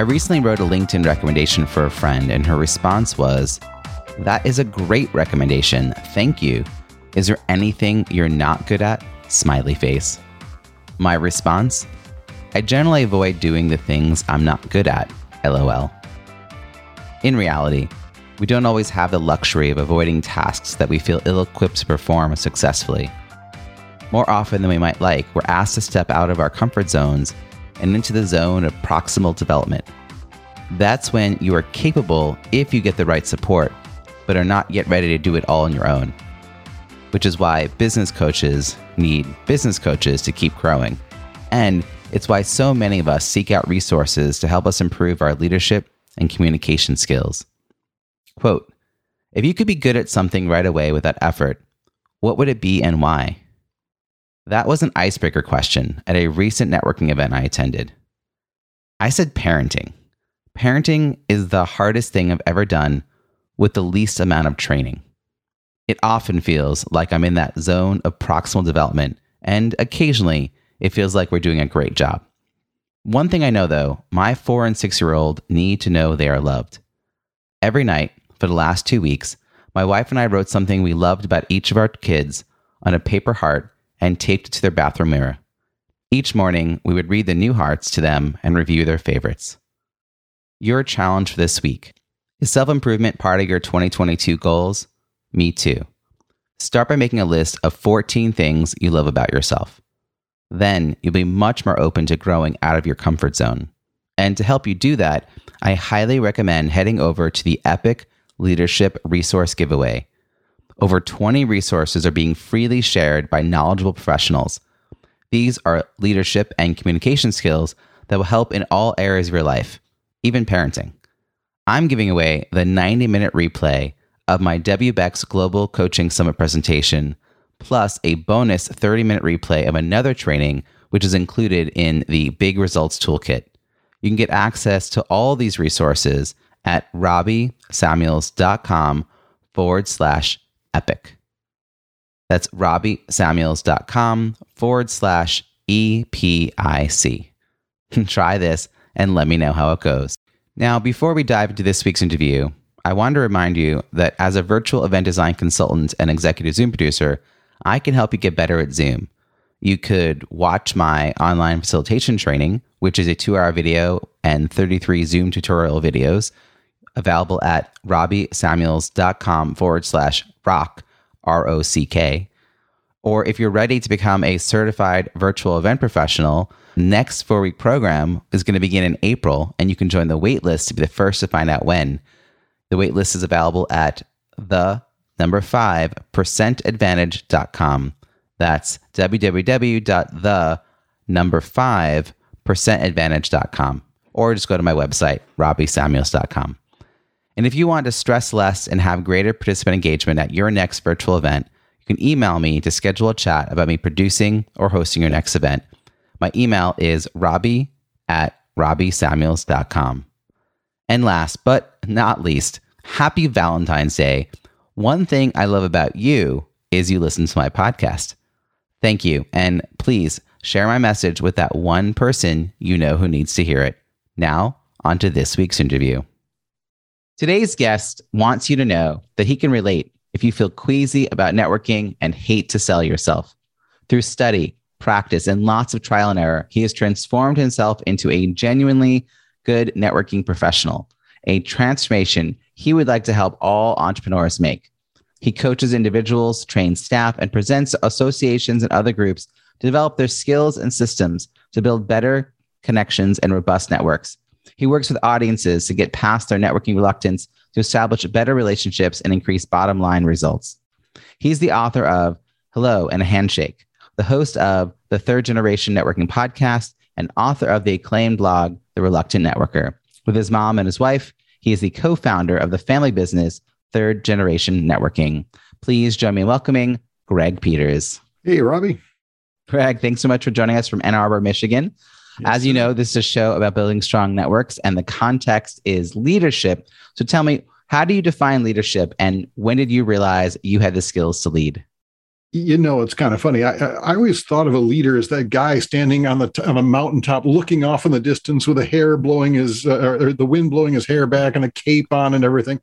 I recently wrote a LinkedIn recommendation for a friend, and her response was, That is a great recommendation. Thank you. Is there anything you're not good at? Smiley face. My response? I generally avoid doing the things I'm not good at. LOL. In reality, we don't always have the luxury of avoiding tasks that we feel ill equipped to perform successfully. More often than we might like, we're asked to step out of our comfort zones and into the zone of proximal development. That's when you are capable if you get the right support, but are not yet ready to do it all on your own. Which is why business coaches need business coaches to keep growing. And it's why so many of us seek out resources to help us improve our leadership and communication skills. Quote If you could be good at something right away without effort, what would it be and why? That was an icebreaker question at a recent networking event I attended. I said parenting. Parenting is the hardest thing I've ever done with the least amount of training. It often feels like I'm in that zone of proximal development, and occasionally it feels like we're doing a great job. One thing I know though, my four and six year old need to know they are loved. Every night for the last two weeks, my wife and I wrote something we loved about each of our kids on a paper heart and taped it to their bathroom mirror. Each morning, we would read the new hearts to them and review their favorites. Your challenge for this week is self improvement part of your 2022 goals? Me too. Start by making a list of 14 things you love about yourself. Then you'll be much more open to growing out of your comfort zone. And to help you do that, I highly recommend heading over to the Epic Leadership Resource Giveaway. Over 20 resources are being freely shared by knowledgeable professionals. These are leadership and communication skills that will help in all areas of your life, even parenting. I'm giving away the 90 minute replay of my WBECS Global Coaching Summit presentation, plus a bonus 30 minute replay of another training, which is included in the Big Results Toolkit. You can get access to all these resources at robbiesamuels.com forward slash epic. That's robbiesamuels.com forward slash EPIC. Try this and let me know how it goes. Now, before we dive into this week's interview, I want to remind you that as a virtual event design consultant and executive Zoom producer, I can help you get better at Zoom. You could watch my online facilitation training, which is a two hour video and 33 Zoom tutorial videos available at robbiesamuels.com forward slash rock, R O C K. Or if you're ready to become a certified virtual event professional, next four week program is going to begin in April, and you can join the waitlist to be the first to find out when. The waitlist is available at the number five percentadvantage.com. That's www.the number five percentadvantage.com. Or just go to my website, robbiesamuels.com. And if you want to stress less and have greater participant engagement at your next virtual event, you can email me to schedule a chat about me producing or hosting your next event. My email is robbie at robbiesamuels.com. And last but not least, happy Valentine's Day. One thing I love about you is you listen to my podcast. Thank you. And please share my message with that one person you know who needs to hear it. Now, on to this week's interview. Today's guest wants you to know that he can relate if you feel queasy about networking and hate to sell yourself. Through study, practice, and lots of trial and error, he has transformed himself into a genuinely good networking professional, a transformation he would like to help all entrepreneurs make. He coaches individuals, trains staff, and presents associations and other groups to develop their skills and systems to build better connections and robust networks. He works with audiences to get past their networking reluctance to establish better relationships and increase bottom line results. He's the author of Hello and a Handshake, the host of the Third Generation Networking Podcast, and author of the acclaimed blog, The reluctant networker. With his mom and his wife, he is the co founder of the family business, Third Generation Networking. Please join me in welcoming Greg Peters. Hey, Robbie. Greg, thanks so much for joining us from Ann Arbor, Michigan. Yes, As you know, this is a show about building strong networks, and the context is leadership. So tell me, how do you define leadership, and when did you realize you had the skills to lead? You know, it's kind of funny. I, I always thought of a leader as that guy standing on the t- on a mountaintop, looking off in the distance with a hair blowing his, uh, or the wind blowing his hair back, and a cape on, and everything.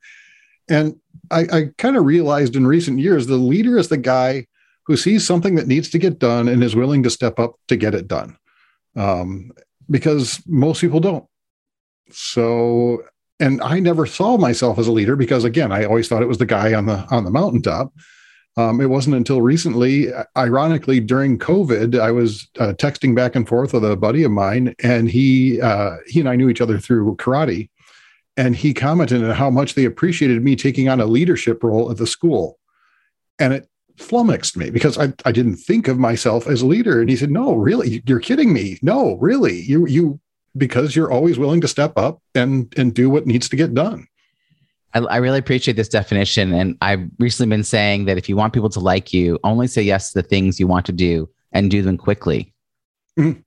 And I, I kind of realized in recent years, the leader is the guy who sees something that needs to get done and is willing to step up to get it done. Um, because most people don't. So, and I never saw myself as a leader because, again, I always thought it was the guy on the on the mountaintop. Um, it wasn't until recently, ironically, during COVID, I was uh, texting back and forth with a buddy of mine, and he uh, he and I knew each other through karate, and he commented on how much they appreciated me taking on a leadership role at the school, and it flummoxed me because I, I didn't think of myself as a leader. And he said, "No, really, you're kidding me. No, really, you you because you're always willing to step up and and do what needs to get done." I, I, really appreciate this definition. And I've recently been saying that if you want people to like you, only say yes to the things you want to do and do them quickly. Mm.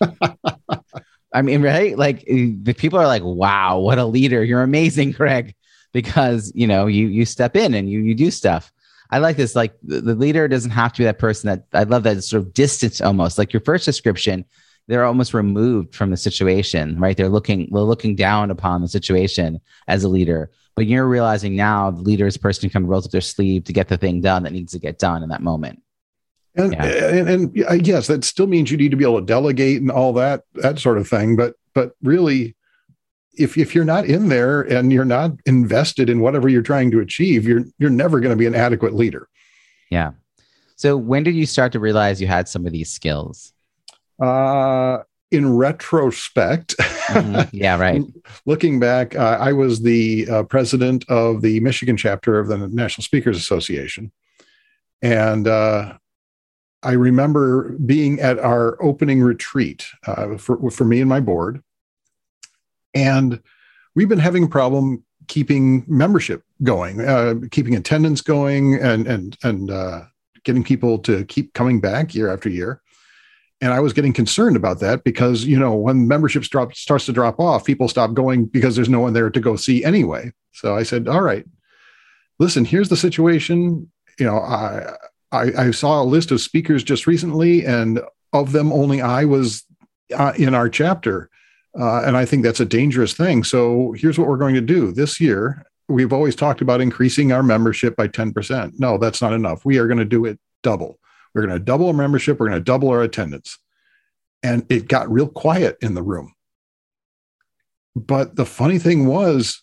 I mean, right? Like the people are like, wow, what a leader. You're amazing, Greg. Because you know, you you step in and you you do stuff. I like this. Like the, the leader doesn't have to be that person that I love that sort of distance almost. Like your first description, they're almost removed from the situation, right? They're looking they're looking down upon the situation as a leader. But you're realizing now the leader is person who kind of rolls up their sleeve to get the thing done that needs to get done in that moment. And, yeah. and, and yes, that still means you need to be able to delegate and all that that sort of thing. But but really, if if you're not in there and you're not invested in whatever you're trying to achieve, you're you're never going to be an adequate leader. Yeah. So when did you start to realize you had some of these skills? Uh, in retrospect, mm-hmm. yeah, right. looking back, uh, I was the uh, president of the Michigan chapter of the National Speakers Association, and uh, I remember being at our opening retreat uh, for for me and my board, and we've been having a problem keeping membership going, uh, keeping attendance going, and and and uh, getting people to keep coming back year after year and I was getting concerned about that because you know when membership drop, starts to drop off, people stop going because there's no one there to go see anyway. So I said, "All right, listen, here's the situation. You know, I I, I saw a list of speakers just recently, and of them, only I was uh, in our chapter, uh, and I think that's a dangerous thing. So here's what we're going to do this year. We've always talked about increasing our membership by 10%. No, that's not enough. We are going to do it double. We're going to double our membership. We're going to double our attendance. And it got real quiet in the room. But the funny thing was,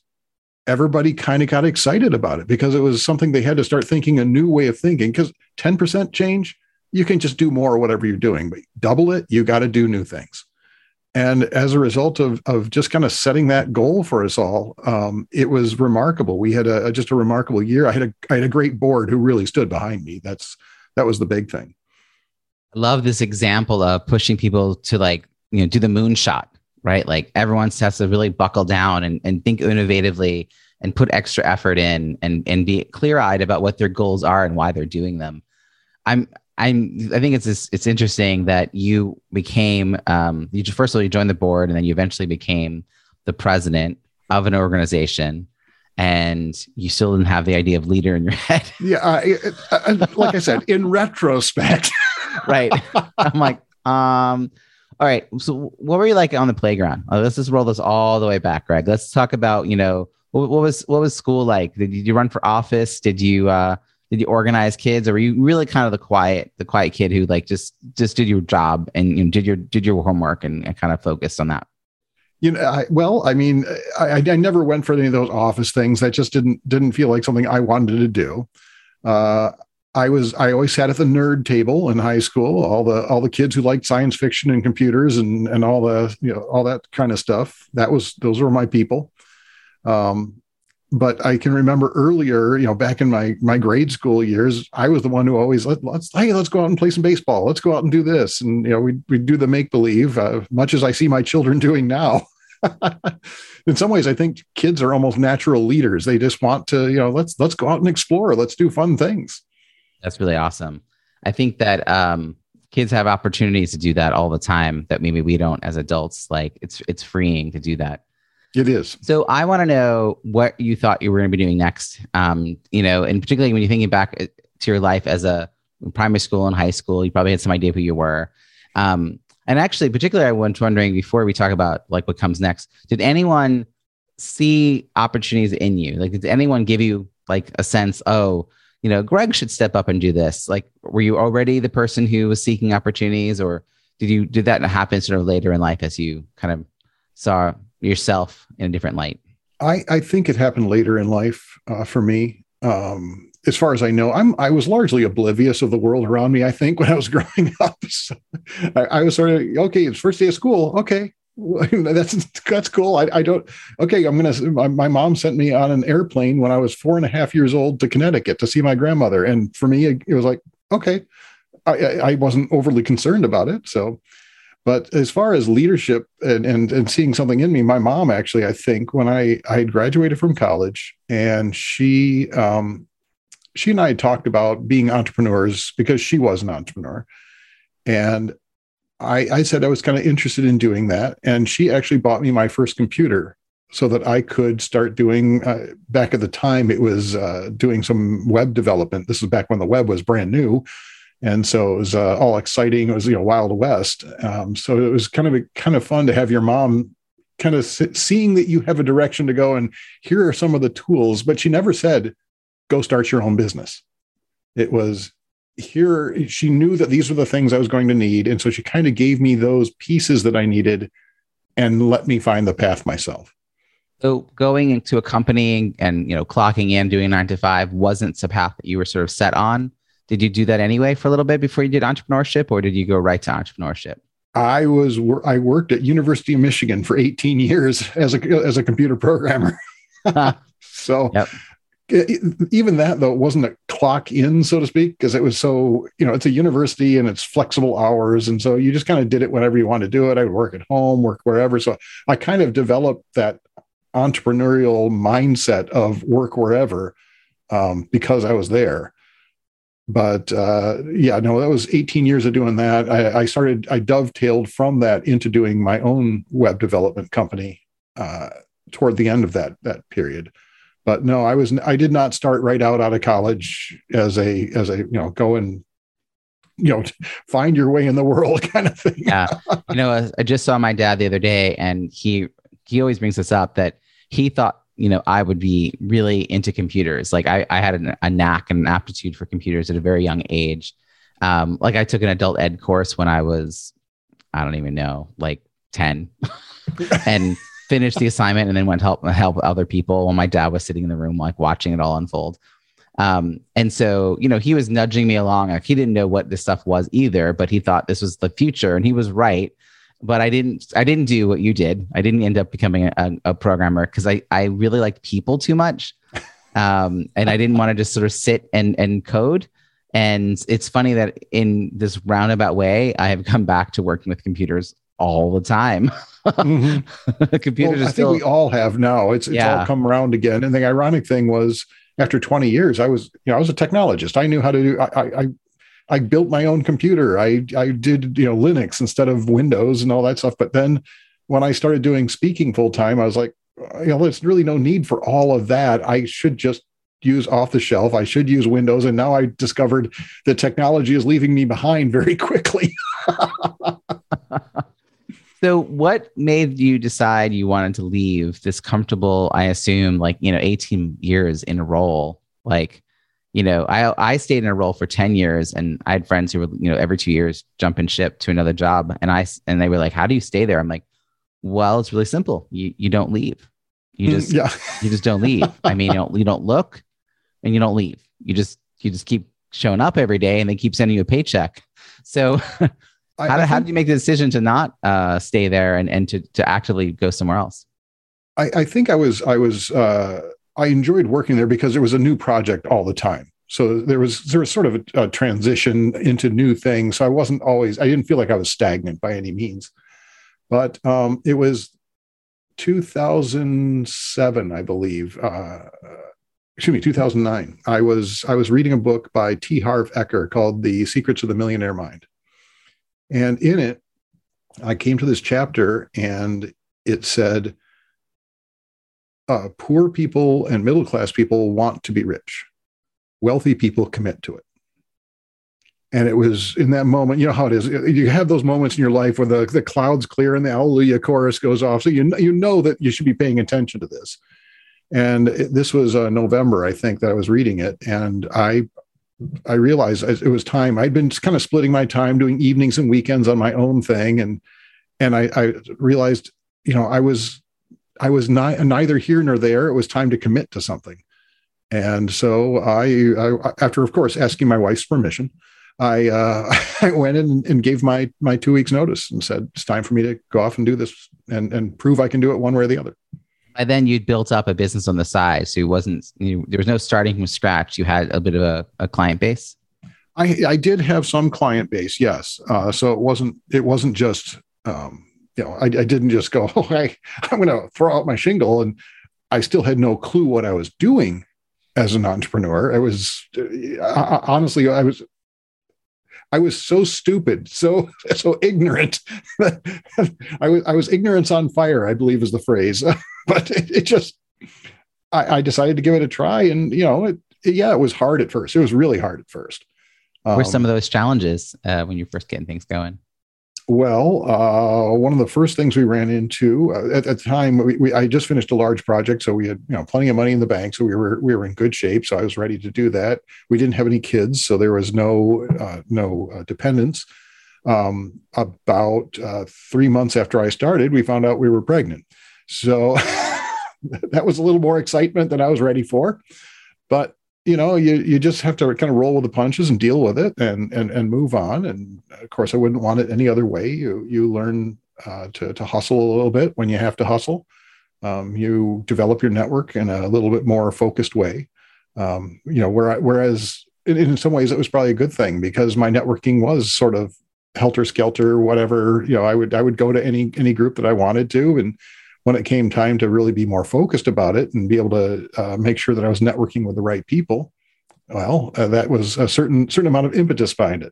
everybody kind of got excited about it because it was something they had to start thinking a new way of thinking. Because 10% change, you can just do more or whatever you're doing, but double it, you got to do new things. And as a result of, of just kind of setting that goal for us all, um, it was remarkable. We had a, just a remarkable year. I had a, I had a great board who really stood behind me. That's that was the big thing. I love this example of pushing people to like, you know, do the moonshot, right? Like everyone has to really buckle down and, and think innovatively and put extra effort in and, and be clear eyed about what their goals are and why they're doing them. I'm, I'm, I think it's, it's interesting that you became, um, you first of all, you joined the board and then you eventually became the president of an organization and you still didn't have the idea of leader in your head. yeah, like I said, in retrospect, right? I'm like, um, all right. So, what were you like on the playground? Uh, let's just roll this all the way back, Greg. Let's talk about you know what, what, was what was school like? Did you run for office? Did you uh, did you organize kids, or were you really kind of the quiet the quiet kid who like just just did your job and you know, did your did your homework and, and kind of focused on that? you know I, well i mean I, I never went for any of those office things. That just didn't didn't feel like something i wanted to do. Uh, i was i always sat at the nerd table in high school all the all the kids who liked science fiction and computers and and all the you know all that kind of stuff. That was those were my people. Um, but I can remember earlier, you know, back in my my grade school years, I was the one who always let, let's hey, let's go out and play some baseball. Let's go out and do this, and you know, we we do the make believe, uh, much as I see my children doing now. in some ways, I think kids are almost natural leaders. They just want to, you know, let's let's go out and explore. Let's do fun things. That's really awesome. I think that um, kids have opportunities to do that all the time that maybe we don't as adults. Like it's it's freeing to do that. It is. So I want to know what you thought you were going to be doing next. Um, you know, and particularly when you're thinking back uh, to your life as a primary school and high school, you probably had some idea who you were. Um, and actually, particularly, I was wondering before we talk about like what comes next, did anyone see opportunities in you? Like, did anyone give you like a sense, oh, you know, Greg should step up and do this? Like, were you already the person who was seeking opportunities, or did you did that happen sort of later in life as you kind of saw yourself in a different light? I, I think it happened later in life uh, for me. Um, as far as I know, I'm I was largely oblivious of the world around me. I think when I was growing up, so I, I, was sort of okay. It's first day of school. Okay, that's that's cool. I, I don't. Okay, I'm gonna. My, my, mom sent me on an airplane when I was four and a half years old to Connecticut to see my grandmother, and for me, it, it was like okay. I, I wasn't overly concerned about it. So, but as far as leadership and, and, and seeing something in me, my mom actually, I think, when I I had graduated from college, and she um, she and I talked about being entrepreneurs because she was an entrepreneur, and I, I said I was kind of interested in doing that, and she actually bought me my first computer so that I could start doing. Uh, back at the time, it was uh, doing some web development. This was back when the web was brand new and so it was uh, all exciting. It was you know Wild West. Um, so it was kind of a, kind of fun to have your mom kind of seeing that you have a direction to go and here are some of the tools. But she never said, "Go start your own business." It was here. She knew that these were the things I was going to need, and so she kind of gave me those pieces that I needed and let me find the path myself. So going into a company and you know clocking in, doing nine to five wasn't the path that you were sort of set on did you do that anyway for a little bit before you did entrepreneurship, or did you go right to entrepreneurship? I was I worked at University of Michigan for 18 years as a as a computer programmer. so yep. even that though wasn't a clock in so to speak because it was so you know it's a university and it's flexible hours and so you just kind of did it whenever you want to do it. I would work at home, work wherever. So I kind of developed that entrepreneurial mindset of work wherever um, because I was there but uh, yeah, no, that was 18 years of doing that. I, I, started, I dovetailed from that into doing my own web development company uh, toward the end of that that period. But no, I was, I did not start right out out of college as a as a you know go and you know find your way in the world kind of thing. yeah, you know, I just saw my dad the other day, and he he always brings this up that he thought you know, I would be really into computers. Like I, I had an, a knack and an aptitude for computers at a very young age. Um, like I took an adult ed course when I was, I don't even know, like 10 and finished the assignment and then went help, help other people while my dad was sitting in the room, like watching it all unfold. Um, and so, you know, he was nudging me along. Like he didn't know what this stuff was either, but he thought this was the future and he was right but I didn't I didn't do what you did. I didn't end up becoming a, a programmer because I I really liked people too much, um, and I didn't want to just sort of sit and and code. And it's funny that in this roundabout way, I have come back to working with computers all the time. mm-hmm. computers. Well, I still, think we all have now. It's it's yeah. all come around again. And the ironic thing was, after 20 years, I was you know I was a technologist. I knew how to do. I, I I built my own computer. I I did you know Linux instead of Windows and all that stuff. But then when I started doing speaking full time, I was like, you know, there's really no need for all of that. I should just use off the shelf. I should use Windows. And now I discovered that technology is leaving me behind very quickly. so what made you decide you wanted to leave this comfortable, I assume like, you know, 18 years in a role? Like you know, I I stayed in a role for 10 years and I had friends who were, you know, every two years jump and ship to another job. And I and they were like, How do you stay there? I'm like, Well, it's really simple. You you don't leave. You mm, just yeah. you just don't leave. I mean, you don't you don't look and you don't leave. You just you just keep showing up every day and they keep sending you a paycheck. So how, I, I how did you make the decision to not uh, stay there and, and to, to actively go somewhere else? I, I think I was I was uh, I enjoyed working there because it was a new project all the time. So there was there was sort of a, a transition into new things. So I wasn't always I didn't feel like I was stagnant by any means. But um, it was 2007, I believe. Uh, excuse me, 2009. I was I was reading a book by T. Harv Eker called "The Secrets of the Millionaire Mind," and in it, I came to this chapter, and it said, uh, "Poor people and middle class people want to be rich. Wealthy people commit to it." and it was in that moment you know how it is. You have those moments in your life where the, the clouds clear and the hallelujah chorus goes off. So you you know that you should be paying attention to this. And it, this was uh, november i think that i was reading it. And i i realized it was time i'd been kind of splitting my time doing evenings and weekends on my own thing. And and i, I realized you know i was i was not neither here nor there it was time to commit to something and so I, I after of course asking my wife's permission I uh, I went in and gave my my two weeks notice and said it's time for me to go off and do this and and prove I can do it one way or the other. By then, you'd built up a business on the side, so it wasn't you, there was no starting from scratch. You had a bit of a, a client base. I I did have some client base, yes. Uh, so it wasn't it wasn't just um, you know I, I didn't just go oh I I'm going to throw out my shingle and I still had no clue what I was doing as an entrepreneur. I was uh, honestly I was I was so stupid, so so ignorant. I was I was ignorance on fire, I believe is the phrase. but it, it just I, I, decided to give it a try, and you know, it, yeah, it was hard at first. It was really hard at first. Um, Were some of those challenges uh, when you're first getting things going? Well, uh, one of the first things we ran into uh, at, at, the time, we, we, I just finished a large project, so we had you know plenty of money in the bank, so we were we were in good shape. So I was ready to do that. We didn't have any kids, so there was no uh, no uh, dependents. Um, about uh, three months after I started, we found out we were pregnant. So that was a little more excitement than I was ready for. But you know you you just have to kind of roll with the punches and deal with it and and and move on. And of course i wouldn't want it any other way. You you learn uh, to to hustle a little bit when you have to hustle. Um, you develop your network in a little bit more focused way. Um, you know where, whereas in, in some ways it was probably a good thing because my networking was sort of helter skelter whatever you know i would i would go to any any group that i wanted to and when it came time to really be more focused about it and be able to uh, make sure that I was networking with the right people, well, uh, that was a certain certain amount of impetus behind it.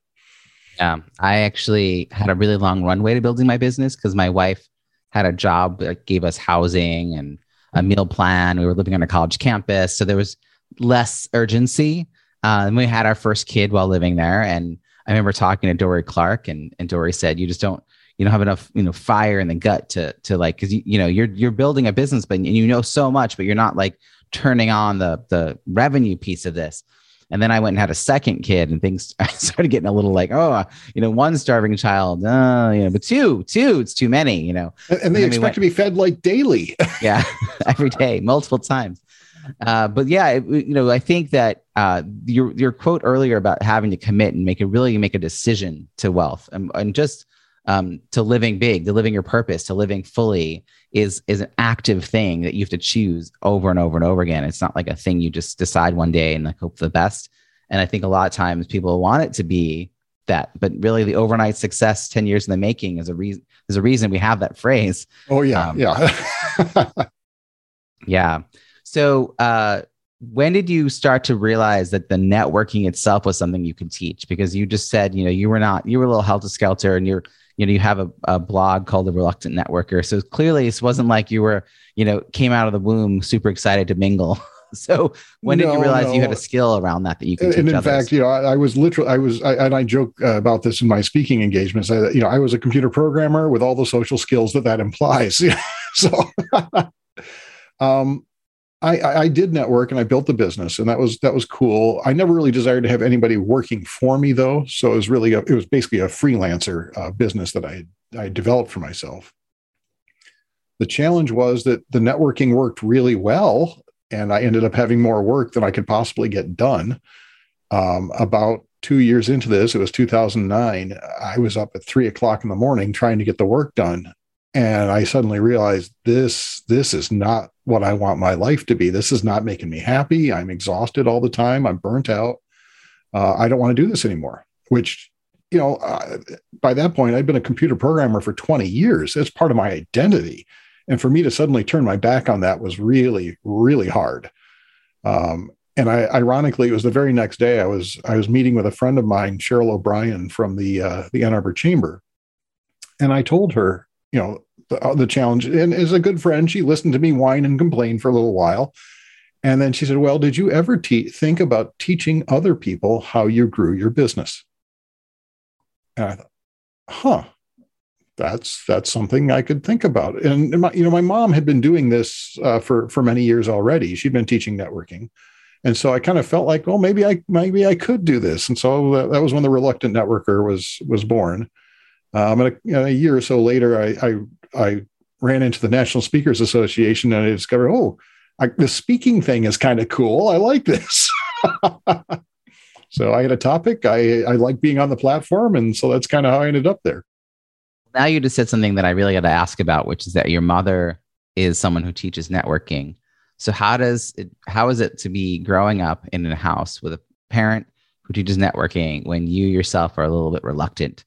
Yeah, I actually had a really long runway to building my business because my wife had a job that gave us housing and a meal plan. We were living on a college campus, so there was less urgency. Uh, and we had our first kid while living there, and I remember talking to Dorie Clark, and and Dorie said, "You just don't you don't have enough you know fire in the gut to to like because you, you know you're you're building a business but and you know so much but you're not like turning on the the revenue piece of this and then I went and had a second kid, and things started getting a little like, oh, you know, one starving child, uh, you know, but two, two, it's too many, you know. And, and they and expect went, to be fed like daily. yeah, every day, multiple times. Uh, but yeah, it, you know, I think that uh, your your quote earlier about having to commit and make a really make a decision to wealth and, and just um, to living big, to living your purpose, to living fully is is an active thing that you have to choose over and over and over again. It's not like a thing you just decide one day and like hope for the best. And I think a lot of times people want it to be that, but really the overnight success, 10 years in the making is a reason there's a reason we have that phrase. Oh yeah. Um, yeah. yeah. So uh when did you start to realize that the networking itself was something you could teach? Because you just said, you know, you were not, you were a little helter skelter and you're you know you have a, a blog called the reluctant networker so clearly this wasn't like you were you know came out of the womb super excited to mingle so when no, did you realize no. you had a skill around that that you could and in others? fact you know I, I was literally i was I, and i joke uh, about this in my speaking engagements I, you know i was a computer programmer with all the social skills that that implies so um I, I did network and I built the business and that was that was cool. I never really desired to have anybody working for me though, so it was really a, it was basically a freelancer uh, business that I I developed for myself. The challenge was that the networking worked really well, and I ended up having more work than I could possibly get done. Um, about two years into this, it was 2009. I was up at three o'clock in the morning trying to get the work done, and I suddenly realized this this is not what I want my life to be. This is not making me happy. I'm exhausted all the time. I'm burnt out. Uh, I don't want to do this anymore. Which, you know, uh, by that point, I'd been a computer programmer for 20 years. It's part of my identity, and for me to suddenly turn my back on that was really, really hard. Um, and I, ironically, it was the very next day I was I was meeting with a friend of mine, Cheryl O'Brien from the uh, the Ann Arbor Chamber, and I told her, you know, the, uh, the challenge. And as a good friend, she listened to me whine and complain for a little while, and then she said, "Well, did you ever te- think about teaching other people how you grew your business?" And I thought, "Huh." That's that's something I could think about, and, and my, you know, my mom had been doing this uh, for for many years already. She'd been teaching networking, and so I kind of felt like, oh, maybe I maybe I could do this. And so that, that was when the reluctant networker was was born. Um, and a, a, year or so later, I, I, I ran into the National Speakers Association and I discovered, oh, I, the speaking thing is kind of cool. I like this. so I had a topic. I I like being on the platform, and so that's kind of how I ended up there. Now you just said something that I really got to ask about, which is that your mother is someone who teaches networking. So how does it, how is it to be growing up in a house with a parent who teaches networking when you yourself are a little bit reluctant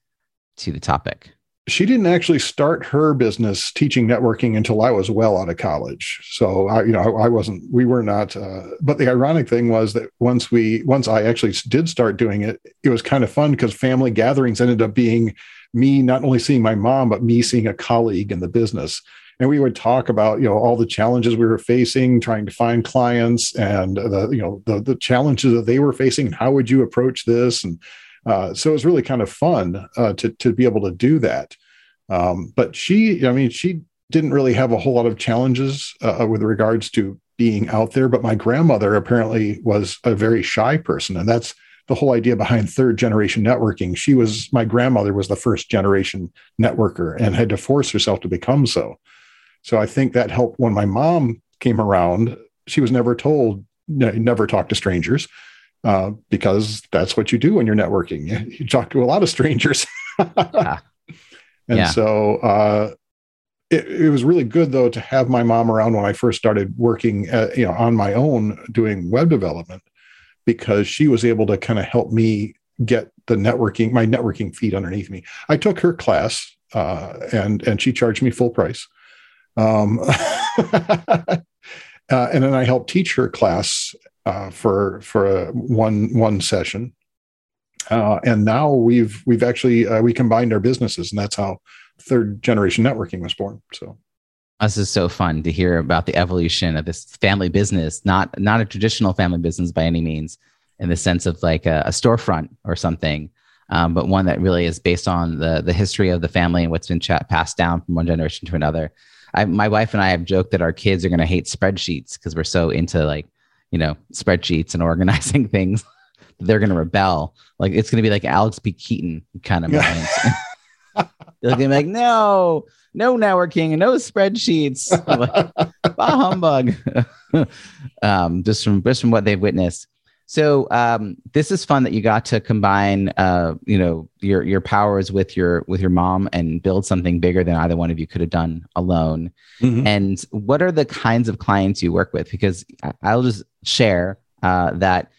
to the topic? She didn't actually start her business teaching networking until I was well out of college. So I, you know, I wasn't. We were not. Uh, but the ironic thing was that once we, once I actually did start doing it, it was kind of fun because family gatherings ended up being me not only seeing my mom, but me seeing a colleague in the business and we would talk about you know all the challenges we were facing trying to find clients and the you know the, the challenges that they were facing how would you approach this and uh, so it was really kind of fun uh, to to be able to do that. Um, but she i mean she didn't really have a whole lot of challenges uh, with regards to being out there but my grandmother apparently was a very shy person and that's the whole idea behind third generation networking. She was my grandmother was the first generation networker and had to force herself to become so. So I think that helped when my mom came around. She was never told, never talk to strangers, uh, because that's what you do when you're networking. You, you talk to a lot of strangers. yeah. And yeah. so uh, it, it, was really good though to have my mom around when I first started working, at, you know, on my own doing web development, because she was able to kind of help me get the networking, my networking feet underneath me. I took her class, uh, and and she charged me full price. Um, uh, and then I helped teach her class uh, for for a one one session. Uh, and now we've we've actually uh, we combined our businesses, and that's how third generation networking was born. So this is so fun to hear about the evolution of this family business, not not a traditional family business by any means, in the sense of like a, a storefront or something, um, but one that really is based on the the history of the family and what's been passed down from one generation to another. I, my wife and I have joked that our kids are going to hate spreadsheets because we're so into like, you know, spreadsheets and organizing things. They're going to rebel. Like it's going to be like Alex P. Keaton kind of moment. They're going to be like, no, no networking no spreadsheets. like, bah humbug. um, just from just from what they've witnessed. So um, this is fun that you got to combine, uh, you know, your your powers with your with your mom and build something bigger than either one of you could have done alone. Mm-hmm. And what are the kinds of clients you work with? Because I'll just share uh, that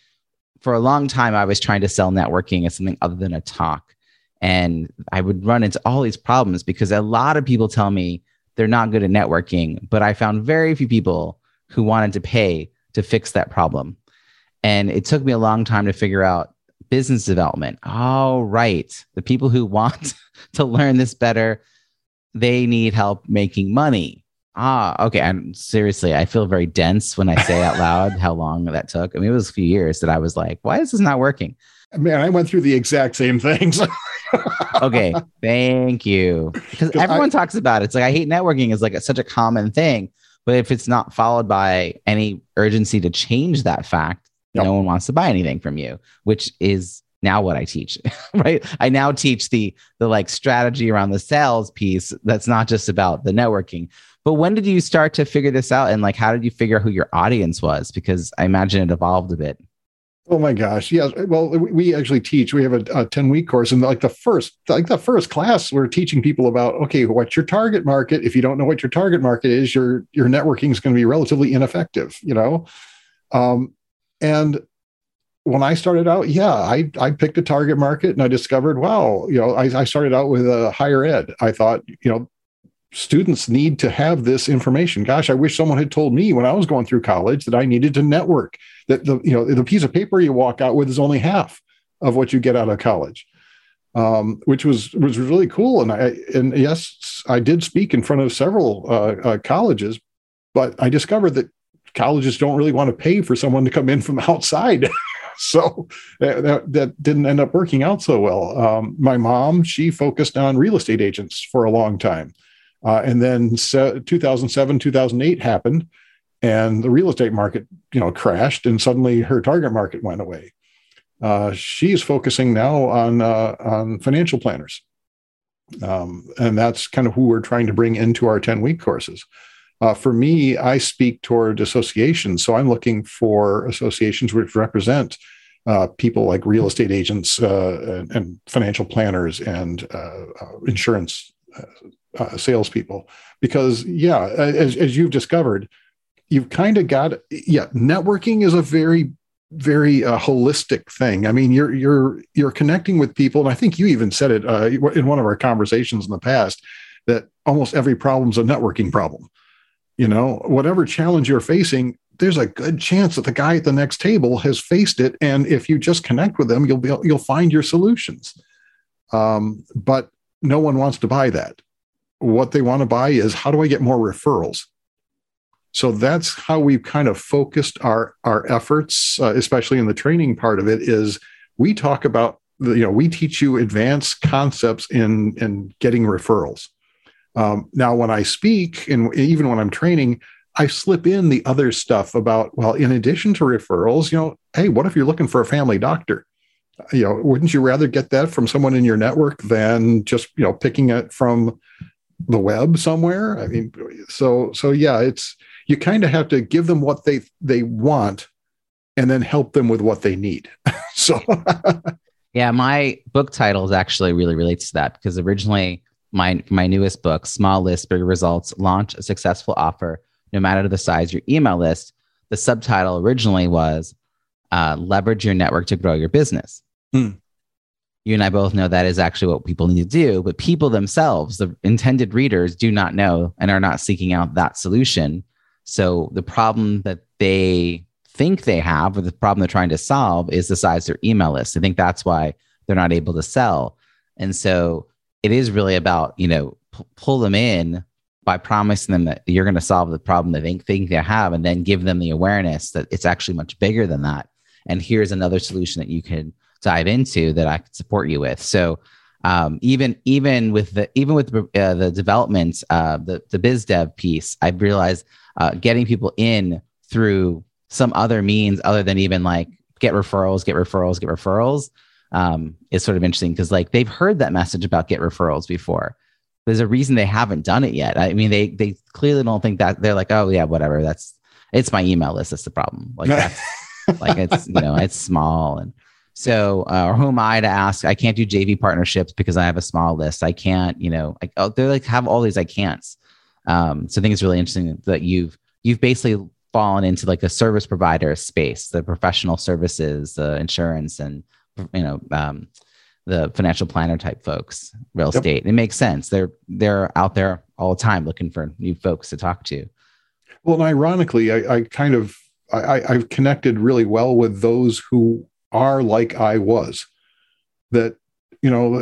for a long time I was trying to sell networking as something other than a talk, and I would run into all these problems because a lot of people tell me they're not good at networking, but I found very few people who wanted to pay to fix that problem. And it took me a long time to figure out business development. All right. The people who want to learn this better, they need help making money. Ah, okay. And seriously, I feel very dense when I say out loud how long that took. I mean, it was a few years that I was like, why is this not working? Man, I went through the exact same things. okay, thank you. Because everyone I, talks about it. It's like I hate networking is like a, such a common thing, but if it's not followed by any urgency to change that fact, Yep. No one wants to buy anything from you, which is now what I teach, right? I now teach the the like strategy around the sales piece that's not just about the networking. But when did you start to figure this out and like how did you figure who your audience was because I imagine it evolved a bit. Oh my gosh. Yes. Well, we actually teach, we have a, a 10 week course and like the first, like the first class, we're teaching people about, okay, what's your target market? If you don't know what your target market is, your, your networking is going to be relatively ineffective, you know? Um, and when I started out, yeah, I, I picked a target market and I discovered, wow, you know, I, I started out with a higher ed. I thought, you know, students need to have this information. Gosh, I wish someone had told me when I was going through college that I needed to network. That the you know the piece of paper you walk out with is only half of what you get out of college, um, which was was really cool. And I and yes, I did speak in front of several uh, uh, colleges, but I discovered that colleges don't really want to pay for someone to come in from outside. so that, that didn't end up working out so well. Um, my mom, she focused on real estate agents for a long time. Uh, and then 2007, 2008 happened, and the real estate market, you know, crashed, and suddenly her target market went away. Uh, she's focusing now on uh, on financial planners, um, and that's kind of who we're trying to bring into our 10 week courses. Uh, for me, I speak toward associations, so I'm looking for associations which represent uh, people like real estate agents uh, and, and, financial planners and uh, uh, insurance uh, salespeople. Because yeah as, as you've discovered you've kind of got yeah networking is a very very uh, holistic thing. I mean you're you're you're connecting with people and i think you even said it uh, in one of our conversations in the past that almost every problem's a networking problem you know whatever challenge you're facing there's a good chance that the guy at the next table has faced it and if you just connect with them you'll be you'll find your solutions um, but no one wants to buy that what they want to buy is how do I get more referrals? So that's how we've kind of focused our our efforts, uh, especially in the training part of it. Is we talk about you know we teach you advanced concepts in in getting referrals. Um, now, when I speak and even when I'm training, I slip in the other stuff about well, in addition to referrals, you know, hey, what if you're looking for a family doctor? You know, wouldn't you rather get that from someone in your network than just you know picking it from the web somewhere. I mean, so so yeah, it's you kind of have to give them what they they want and then help them with what they need. so yeah, my book titles actually really relates to that because originally my my newest book, Small List Big Results, Launch a Successful Offer, no matter the size your email list. The subtitle originally was uh, Leverage Your Network to Grow Your Business. Hmm you and I both know that is actually what people need to do, but people themselves, the intended readers, do not know and are not seeking out that solution. So the problem that they think they have, or the problem they're trying to solve, is the size of their email list. I think that's why they're not able to sell. And so it is really about, you know, p- pull them in by promising them that you're going to solve the problem that they think, they have, and then give them the awareness that it's actually much bigger than that. And here's another solution that you can dive into that I can support you with. So um, even even with the even with uh, the development, uh, the the biz dev piece, I realized uh, getting people in through some other means other than even like get referrals, get referrals, get referrals um, is sort of interesting because like they've heard that message about get referrals before. There's a reason they haven't done it yet. I mean, they they clearly don't think that they're like, oh yeah, whatever. That's it's my email list. That's the problem. Like that's like it's you know it's small and so, uh, or who am I to ask? I can't do JV partnerships because I have a small list. I can't, you know, I, oh, they're like have all these I can'ts. Um, so I think it's really interesting that you've you've basically fallen into like a service provider space, the professional services, the insurance, and you know, um, the financial planner type folks, real yep. estate. It makes sense. They're they're out there all the time looking for new folks to talk to. Well, and ironically, I, I kind of I, I've connected really well with those who are like I was. That you know,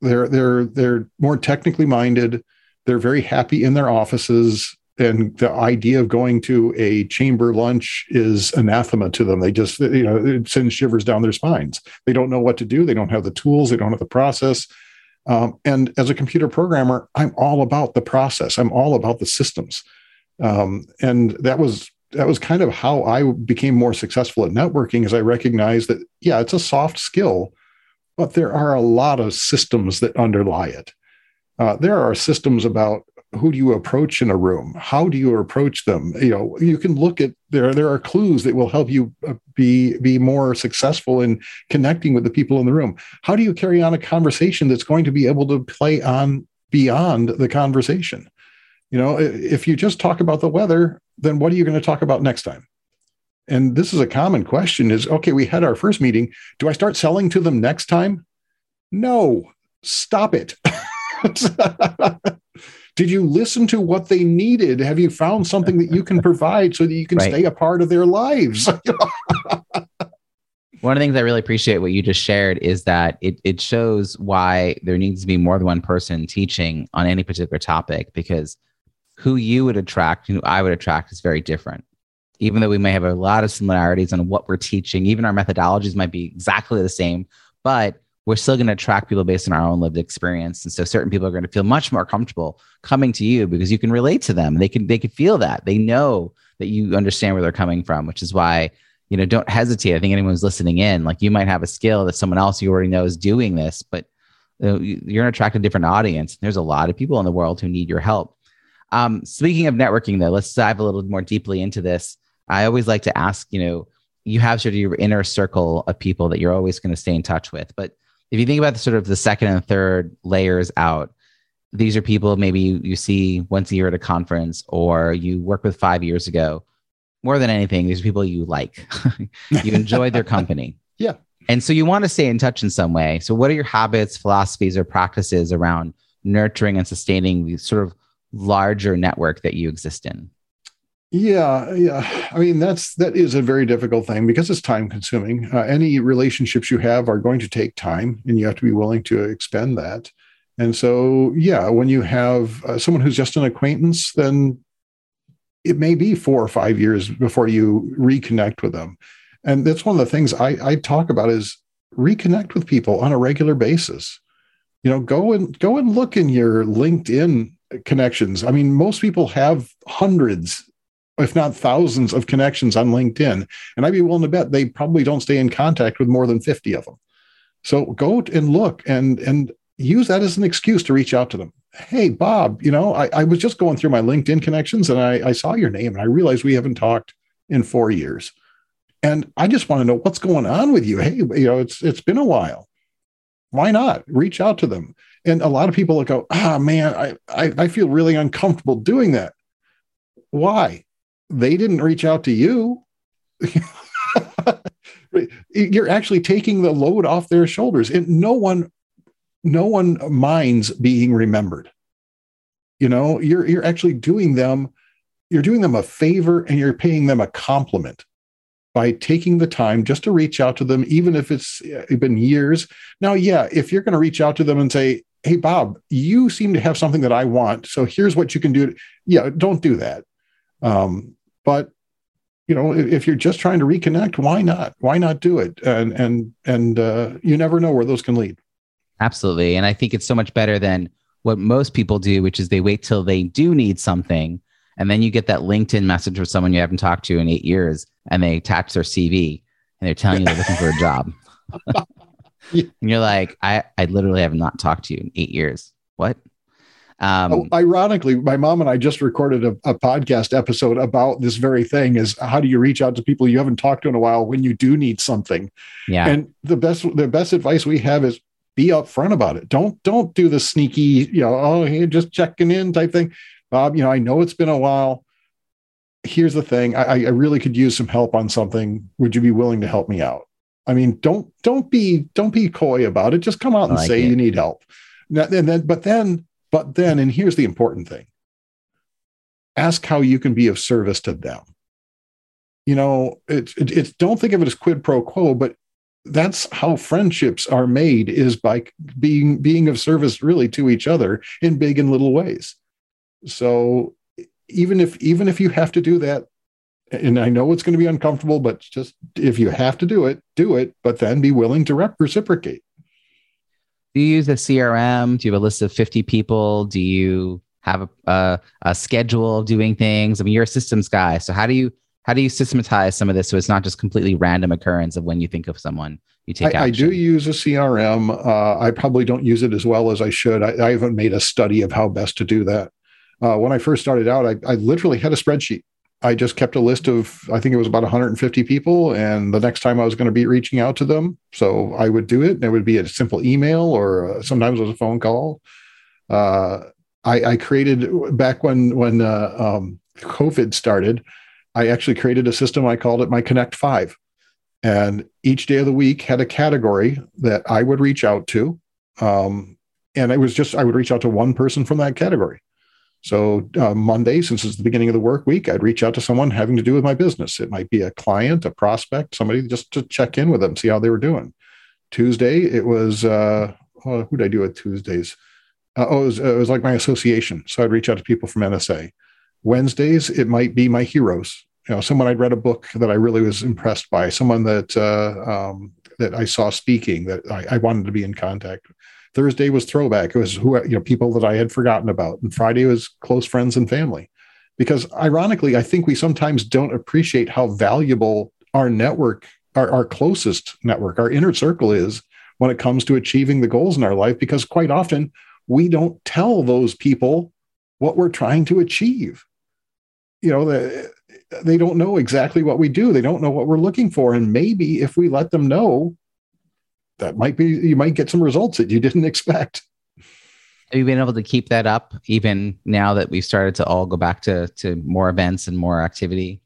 they're they're they're more technically minded. They're very happy in their offices, and the idea of going to a chamber lunch is anathema to them. They just you know it sends shivers down their spines. They don't know what to do. They don't have the tools. They don't have the process. Um, and as a computer programmer, I'm all about the process. I'm all about the systems. Um, and that was that was kind of how I became more successful at networking as I recognized that, yeah, it's a soft skill, but there are a lot of systems that underlie it. Uh, there are systems about who do you approach in a room? How do you approach them? You know you can look at there there are clues that will help you uh, be be more successful in connecting with the people in the room. How do you carry on a conversation that's going to be able to play on beyond the conversation? You know if you just talk about the weather then what are you going to talk about next time? And this is a common question is okay we had our first meeting. Do i start selling to them next time? No. Stop it Did you listen to what they needed? Have you found something that you can provide so that you can right. stay a part of their lives? one of the things I really appreciate what you just shared is that it, it shows why there needs to be more than one person teaching on any particular topic because who you would attract and who I would attract is very different. Even though we may have a lot of similarities on what we're teaching, even our methodologies might be exactly the same, but we're still going to attract people based on our own lived experience. And so certain people are going to feel much more comfortable coming to you because you can relate to them. They can they can feel that. They know that you understand where they're coming from, which is why, you know, don't hesitate. I think anyone who's listening in, like you might have a skill that someone else you already know is doing this, but you're going to attract a different audience. There's a lot of people in the world who need your help. Um, speaking of networking, though, let's dive a little more deeply into this. I always like to ask, you know, you have sort of your inner circle of people that you're always going to stay in touch with, but if you think about the sort of the second and third layers out, these are people maybe you, you see once a year at a conference or you work with five years ago. More than anything, these are people you like. you enjoy their company. Yeah. And so you want to stay in touch in some way. So, what are your habits, philosophies, or practices around nurturing and sustaining the sort of larger network that you exist in? Yeah, yeah. I mean, that's that is a very difficult thing because it's time consuming. Uh, any relationships you have are going to take time, and you have to be willing to expend that. And so, yeah, when you have uh, someone who's just an acquaintance, then it may be four or five years before you reconnect with them. And that's one of the things I, I talk about is reconnect with people on a regular basis. You know, go and go and look in your LinkedIn connections. I mean, most people have hundreds if not thousands of connections on LinkedIn. And I'd be willing to bet they probably don't stay in contact with more than 50 of them. So go and look and and use that as an excuse to reach out to them. Hey, Bob, you know, I, I was just going through my LinkedIn connections and I, I saw your name and I realized we haven't talked in four years. And I just want to know what's going on with you. Hey, you know, it's it's been a while. Why not reach out to them? And a lot of people go, ah, man, I, I, I feel really uncomfortable doing that. Why? They didn't reach out to you. You're actually taking the load off their shoulders. And no one, no one minds being remembered. You know, you're you're actually doing them, you're doing them a favor and you're paying them a compliment by taking the time just to reach out to them, even if it's been years. Now, yeah, if you're going to reach out to them and say, Hey, Bob, you seem to have something that I want. So here's what you can do. Yeah, don't do that. Um, but you know, if you're just trying to reconnect, why not? Why not do it? And and and uh, you never know where those can lead. Absolutely, and I think it's so much better than what most people do, which is they wait till they do need something, and then you get that LinkedIn message from someone you haven't talked to in eight years, and they attach their CV and they're telling you they're looking for a job. And you're like, I, I literally have not talked to you in eight years. What? Um, oh, ironically, my mom and I just recorded a, a, podcast episode about this very thing: is how do you reach out to people you haven't talked to in a while when you do need something? Yeah. And the best the best advice we have is be upfront about it. Don't don't do the sneaky, you know, oh, hey, just checking in type thing. Bob, you know, I know it's been a while. Here's the thing: I, I really could use some help on something. Would you be willing to help me out? I mean, don't don't be don't be coy about it. Just come out and like say it. you need help. And then, but then but then, and here's the important thing. Ask how you can be of service to them. You know, it's, it, it's don't think of it as quid pro quo, but that's how friendships are made is by being being of service really to each other in big and little ways. So even if even if you have to do that and i know it's going to be uncomfortable but just if you have to do it do it but then be willing to reciprocate do you use a crm do you have a list of 50 people? Do you have a, a, a, schedule of doing things? I mean you're a systems guy so how do you how do you systematize some of this so it's not just completely random occurrence of when you think of someone you take I, I do use a crm uh, i probably don't use it as well as i should. I, I, haven't made a study of how best to do that. Uh, when I first started out, I, I literally had a spreadsheet. I just kept a list of, I think it was about 150 people. And the next time I was going to be reaching out to them. So I would do it. And it would be a simple email or uh, sometimes it was a phone call. Uh, I, I, created back when, when uh, um, COVID started, I actually created a system. I called it my Connect Five. And each day of the week had a category that I would reach out to. Um, and it was just, I would reach out to one person from that category. So uh, Monday, since it's the beginning of the work week, I'd reach out to someone having to do with my business. It might be a client, a prospect, somebody just to check in with them, see how they were doing. Tuesday, it was uh, oh, who did I do with Tuesdays? Uh, oh, it was, it was like my association. So I'd reach out to people from NSA. Wednesdays, it might be my heroes. You know, someone I'd read a book that I really was impressed by, someone that uh, um, that I saw speaking that I, I wanted to be in contact Thursday was throwback. It was who you know people that I had forgotten about, and Friday was close friends and family. Because ironically, I think we sometimes don't appreciate how valuable our network, our, our closest network, our inner circle is when it comes to achieving the goals in our life. Because quite often we don't tell those people what we're trying to achieve. You know, the, they don't know exactly what we do. They don't know what we're looking for. And maybe if we let them know, that might be you might get some results that you didn't expect. Have you been able to keep that up even now that we've started to all go back to to more events and more activity?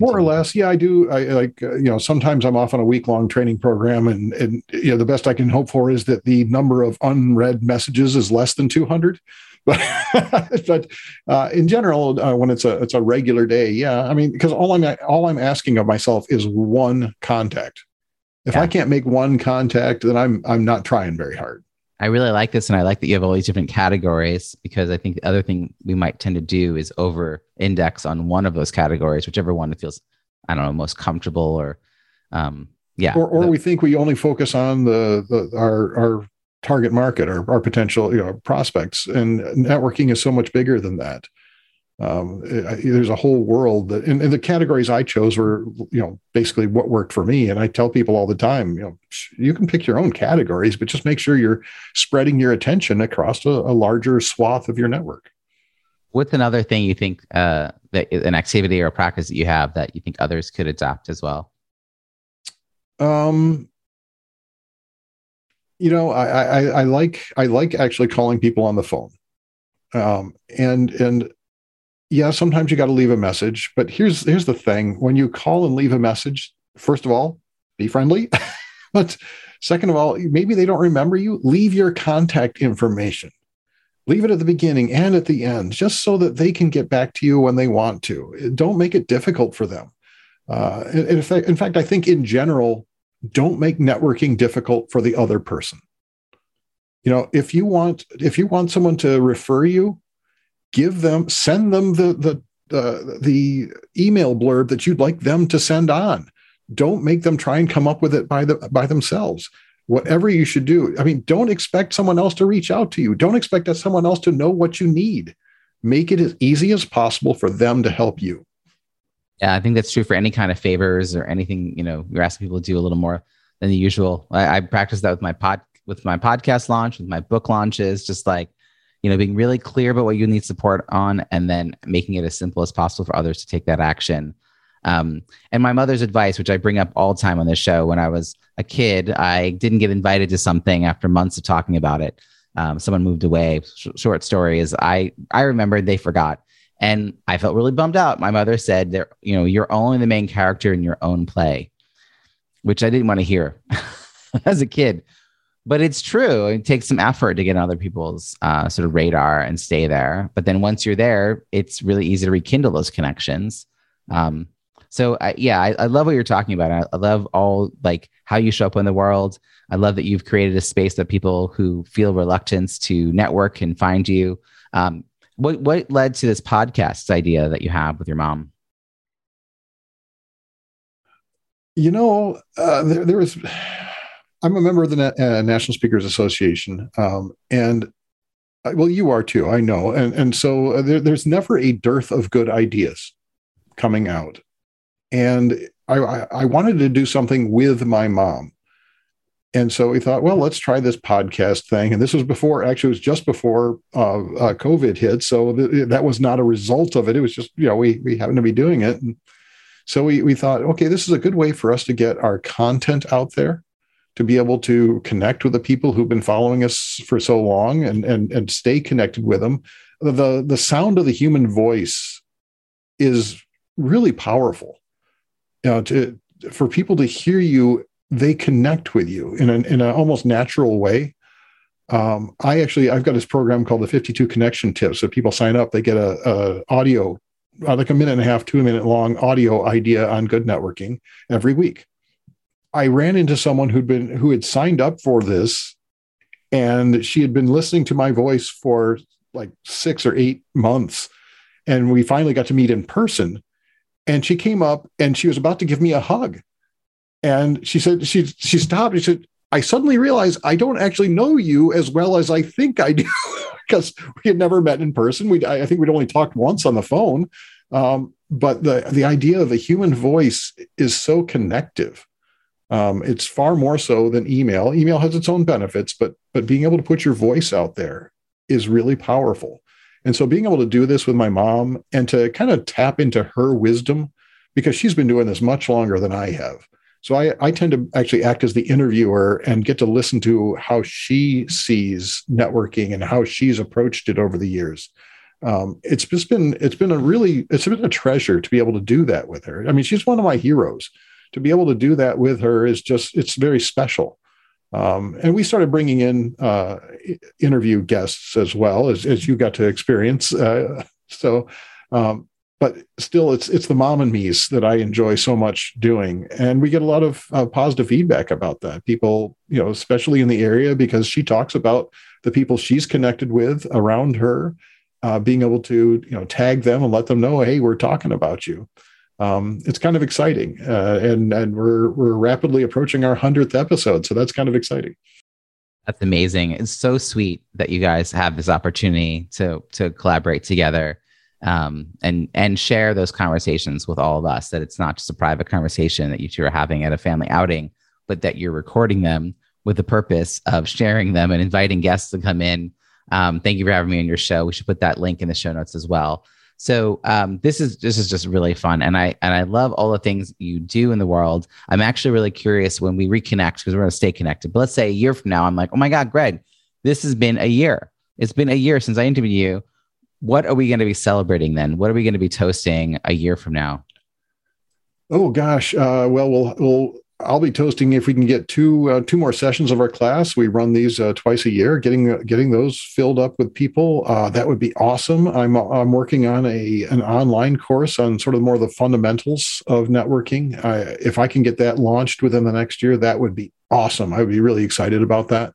More or less, yeah, I do. I like uh, you know sometimes I'm off on a week long training program, and and you know the best I can hope for is that the number of unread messages is less than 200. But but uh, in general, uh, when it's a it's a regular day, yeah, I mean because all I'm all I'm asking of myself is one contact if yeah. I can't make one contact, then I'm I'm not trying very hard. I really like this, and I like that you have all these different categories because I think the other thing we might tend to do is over index on one of those categories, whichever one feels I don't know most comfortable or um, yeah. Or, or the, we think we only focus on the, the our our target market or our potential you know prospects, and networking is so much bigger than that um, there's a whole world that, and, and, the categories I chose were, you know, basically what worked for me. And I tell people all the time, you know, you can pick your own categories, but just make sure you're spreading your attention across a, a larger swath of your network. What's another thing you think uh, that an activity or a practice that you have that you think others could adopt as well? Um, you know, I, I, I like I like actually calling people on the phone, um, and and yeah, sometimes you got to leave a message. But here's here's the thing: when you call and leave a message, first of all, be friendly. but second of all, maybe they don't remember you. Leave your contact information. Leave it at the beginning and at the end, just so that they can get back to you when they want to. Don't make it difficult for them. Uh, in, fact, in fact, I think in general, don't make networking difficult for the other person. You know, if you want if you want someone to refer you, give them send them the the uh, the email blurb that you'd like them to send on. Don't make them try and come up with it by the by themselves. Whatever you should do. I mean don't expect someone else to reach out to you. Don't expect that someone else to know what you need. Make it as easy as possible for them to help you. Yeah i think that's true for any kind of favors or anything you know you're asking people to do a little more than the usual. I, I practice that with my pod with my podcast launch with my book launches just like you know, being really clear about what you need support on and then making it as simple as possible for others to take that action. Um, and my mother's advice, which I bring up all the time on this show, when I was a kid, I didn't get invited to something after months of talking about it. Um, someone moved away. Sh- short story is I I remembered they forgot, and I felt really bummed out. My mother said, "There, you know, you're only the main character in your own play," which I didn't want to hear as a kid but it's true. It takes some effort to get on other people's uh, sort of radar and stay there. But then once you're there, it's really easy to rekindle those connections. Um, so I, yeah, I, I, love what you're talking about. I, I, love all like how you show up in the world. I love that you've created a space that people who feel reluctance to network can find you. Um, what what led to this podcast idea that you have with your mom? You know, uh, there, there was I'm a member of the Na- uh, National Speakers Association, um, and uh, well, you are too. I know, and and so uh, there, there's never a dearth of good ideas coming out, and I, I, I wanted to do something with my mom. and so we thought, well, let's try this podcast thing. And this was before, actually, it was just before uh, uh, COVID hit. So th- that was not a result of it. It was just, you know, we we happened to be doing it. And so we we thought, okay, this is a good way for us to get our content out there, to be able to connect with the people who've been following us for so long, and and and stay connected with them. The the sound of the human voice is really powerful. You know, to for people to hear you they connect with you in an in an almost natural way. Um, I actually I've got this program called the 52 Connection Tips. So people sign up, they get a, a audio, uh, like a minute and a half, two minute long audio idea on good networking every week. I ran into someone who'd been who had signed up for this, and she had been listening to my voice for like six or eight months, and we finally got to meet in person. And she came up and she was about to give me a hug and she said, she, she stopped. She said, I suddenly realized I don't actually know you as well as I think I do because we had never met in person. We, I think we'd only talked once on the phone. Um, but the, the idea of a human voice is so connective. Um, it's far more so than email. Email has its own benefits, but but being able to put your voice out there is really powerful. And so being able to do this with my mom and to kind of tap into her wisdom because she's been doing this much longer than I have. So I, I tend to actually act as the interviewer and get to listen to how she sees networking and how she's approached it over the years. Um, it's just been it's been a really it's been a treasure to be able to do that with her. I mean, she's one of my heroes. To be able to do that with her is just it's very special. Um, and we started bringing in uh, interview guests as well as, as you got to experience. Uh, so um, but still it's it's the mom and me's that i enjoy so much doing and we get a lot of uh, positive feedback about that people you know especially in the area because she talks about the people she's connected with around her uh, being able to you know tag them and let them know hey we're talking about you um, it's kind of exciting uh, and and we're we're rapidly approaching our 100th episode so that's kind of exciting that's amazing it's so sweet that you guys have this opportunity to to collaborate together um, and and share those conversations with all of us. That it's not just a private conversation that you two are having at a family outing, but that you're recording them with the purpose of sharing them and inviting guests to come in. Um, thank you for having me on your show. We should put that link in the show notes as well. So um, this is this is just really fun, and I and I love all the things you do in the world. I'm actually really curious when we reconnect because we're going to stay connected. But let's say a year from now, I'm like, oh my god, Greg, this has been a year. It's been a year since I interviewed you what are we going to be celebrating then? What are we going to be toasting a year from now? Oh gosh, uh, well, we'll we'll I'll be toasting if we can get two uh, two more sessions of our class. We run these uh, twice a year. Getting uh, getting those filled up with people uh, that would be awesome. I'm I'm working on a an online course on sort of more of the fundamentals of networking. if I can get that launched within the next year, that would be awesome. I would be really excited about that.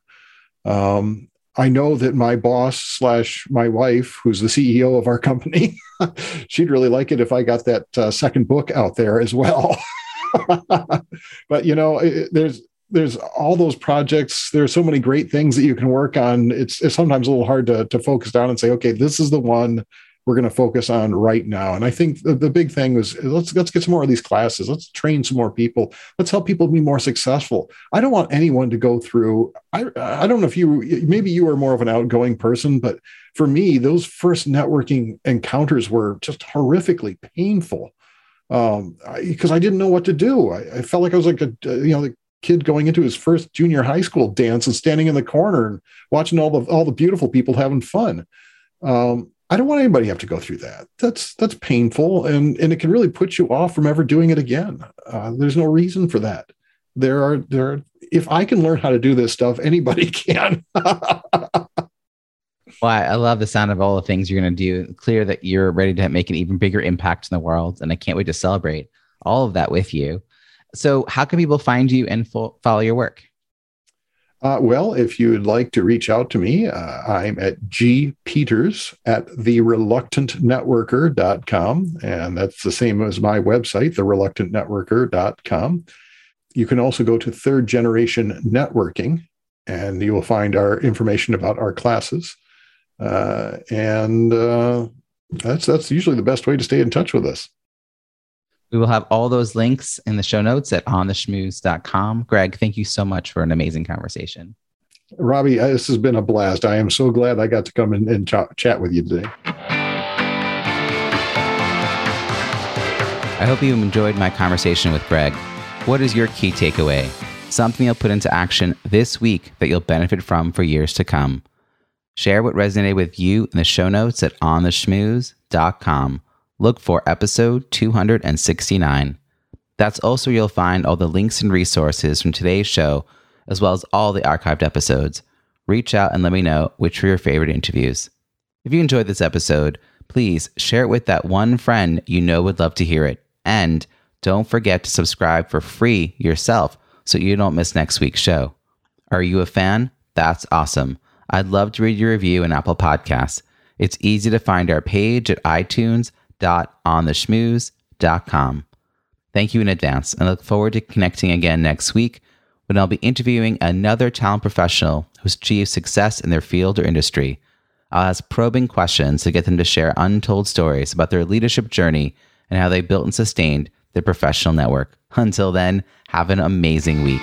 Um, I know that my boss slash my wife, who's the CEO of our company, she'd really like it if I got that uh, second book out there as well. but you know, it, there's there's all those projects. There's so many great things that you can work on. It's, it's sometimes a little hard to to focus down and say, okay, this is the one we're going to focus on right now. And I think the, the big thing was let's let's get some more of these classes. Let's train some more people. Let's help people be more successful. I don't want anyone to go through. I I don't know if you maybe you are more of an outgoing person, but for me, those first networking encounters were just horrifically painful um, because I didn't know what to do. I, I felt like I was like a you know the kid going into his first junior high school dance and standing in the corner and watching all the all the beautiful people having fun. Um, I don't want anybody to have to go through that. That's that's painful, and and it can really put you off from ever doing it again. Uh, there's no reason for that. There are there. Are, if I can learn how to do this stuff, anybody can. well, I love the sound of all the things you're going to do. Clear that you're ready to make an even bigger impact in the world, and I can't wait to celebrate all of that with you. So, how can people find you and fo- follow your work? Uh, well, if you'd like to reach out to me, uh, I'm at G Peters at thereluctantnetworker.com. And that's the same as my website, thereluctantnetworker.com. You can also go to Third Generation Networking, and you will find our information about our classes. Uh, and uh, that's that's usually the best way to stay in touch with us. We will have all those links in the show notes at ontheschmooze.com. Greg, thank you so much for an amazing conversation. Robbie, this has been a blast. I am so glad I got to come in and ch- chat with you today. I hope you enjoyed my conversation with Greg. What is your key takeaway? Something you'll put into action this week that you'll benefit from for years to come. Share what resonated with you in the show notes at ontheschmooze.com. Look for episode 269. That's also where you'll find all the links and resources from today's show, as well as all the archived episodes. Reach out and let me know which were your favorite interviews. If you enjoyed this episode, please share it with that one friend you know would love to hear it. And don't forget to subscribe for free yourself so you don't miss next week's show. Are you a fan? That's awesome. I'd love to read your review in Apple Podcasts. It's easy to find our page at itunes.ontheschmooze.com. Thank you in advance and I look forward to connecting again next week when I'll be interviewing another talent professional who's achieved success in their field or industry. I'll ask probing questions to get them to share untold stories about their leadership journey and how they built and sustained their professional network. Until then, have an amazing week.